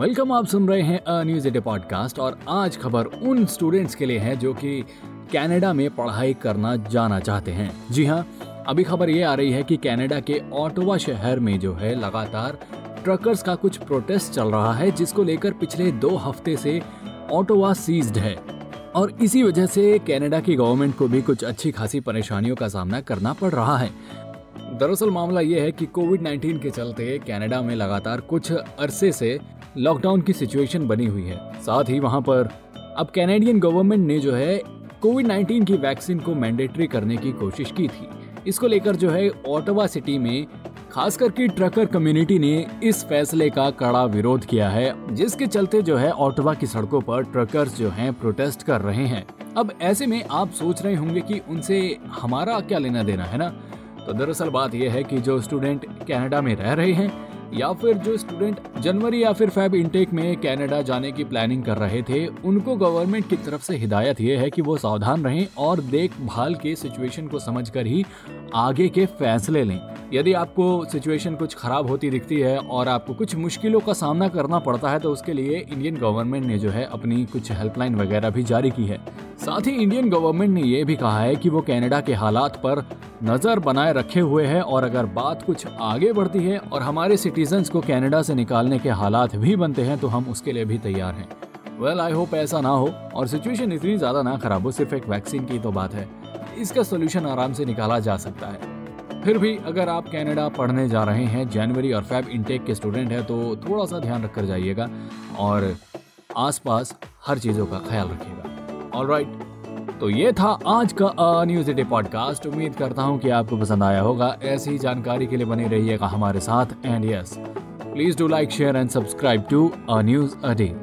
Welcome आप सुन रहे हैं अ न्यूज़ एडे पॉडकास्ट और आज खबर उन स्टूडेंट्स के लिए है जो कि कनाडा में पढ़ाई करना जाना चाहते हैं। जी हाँ अभी खबर ये आ रही है कि कनाडा के ऑटोवा शहर में जो है लगातार ट्रकर्स का कुछ प्रोटेस्ट चल रहा है, जिसको लेकर पिछले दो हफ़्ते से ऑटोवा सीज्ड है। और इसी वजह से कनाडा की गवर्नमेंट को भी कुछ अच्छी खासी परेशानियों का सामना करना पड़ रहा है। दरअसल मामला ये है कि कोविड 19 के चलते कनाडा में लगातार कुछ अरसे से लॉकडाउन की सिचुएशन बनी हुई है। साथ ही वहाँ पर अब कैनेडियन गवर्नमेंट ने जो है कोविड 19 की वैक्सीन को मैंडेटरी करने की कोशिश की थी। इसको लेकर जो है ऑटोवा सिटी में खास करके ट्रकर कम्युनिटी ने इस फैसले का कड़ा विरोध किया है, जिसके चलते जो है ऑटोवा की सड़कों पर ट्रकर्स जो हैं प्रोटेस्ट कर रहे हैं। अब ऐसे में आप सोच रहे होंगे कि उनसे हमारा क्या लेना देना, है ना? तो दरअसल बात यह है कि जो स्टूडेंट कनाडा में रह रहे हैं या फिर जो स्टूडेंट जनवरी या फिर फेब इंटेक में कनाडा जाने की प्लानिंग कर रहे थे, उनको गवर्नमेंट की तरफ़ से हिदायत ये है कि वो सावधान रहें और देखभाल के सिचुएशन को समझकर ही आगे के फैसले लें। यदि आपको सिचुएशन कुछ खराब होती दिखती है और आपको कुछ मुश्किलों का सामना करना पड़ता है तो उसके लिए इंडियन गवर्नमेंट ने जो है अपनी कुछ हेल्पलाइन वगैरह भी जारी की है। साथ ही इंडियन गवर्नमेंट ने यह भी कहा है कि वो कनाडा के हालात पर नज़र बनाए रखे हुए है और अगर बात कुछ आगे बढ़ती है और हमारे सिटीजन्स को कैनेडा से निकालने के हालात भी बनते हैं तो हम उसके लिए भी तैयार हैं। वेल आई होप ऐसा ना हो और सिचुएशन इतनी ज़्यादा ना खराब हो, सिर्फ़ एक वैक्सीन की तो बात है। इसका सोल्यूशन आराम से निकाला जा सकता है। फिर भी अगर आप कनाडा पढ़ने जा रहे हैं जनवरी और फेब इनटेक के स्टूडेंट हैं तो थोड़ा सा ध्यान रखकर जाइएगा और आसपास हर चीज़ों का ख्याल रखिएगा। ऑल राइट तो ये था आज का न्यूज़ डे पॉडकास्ट उम्मीद करता हूँ कि आपको पसंद आया होगा। ऐसी जानकारी के लिए बने रहिएगा हमारे साथ। And yes please do like share and subscribe to a news a day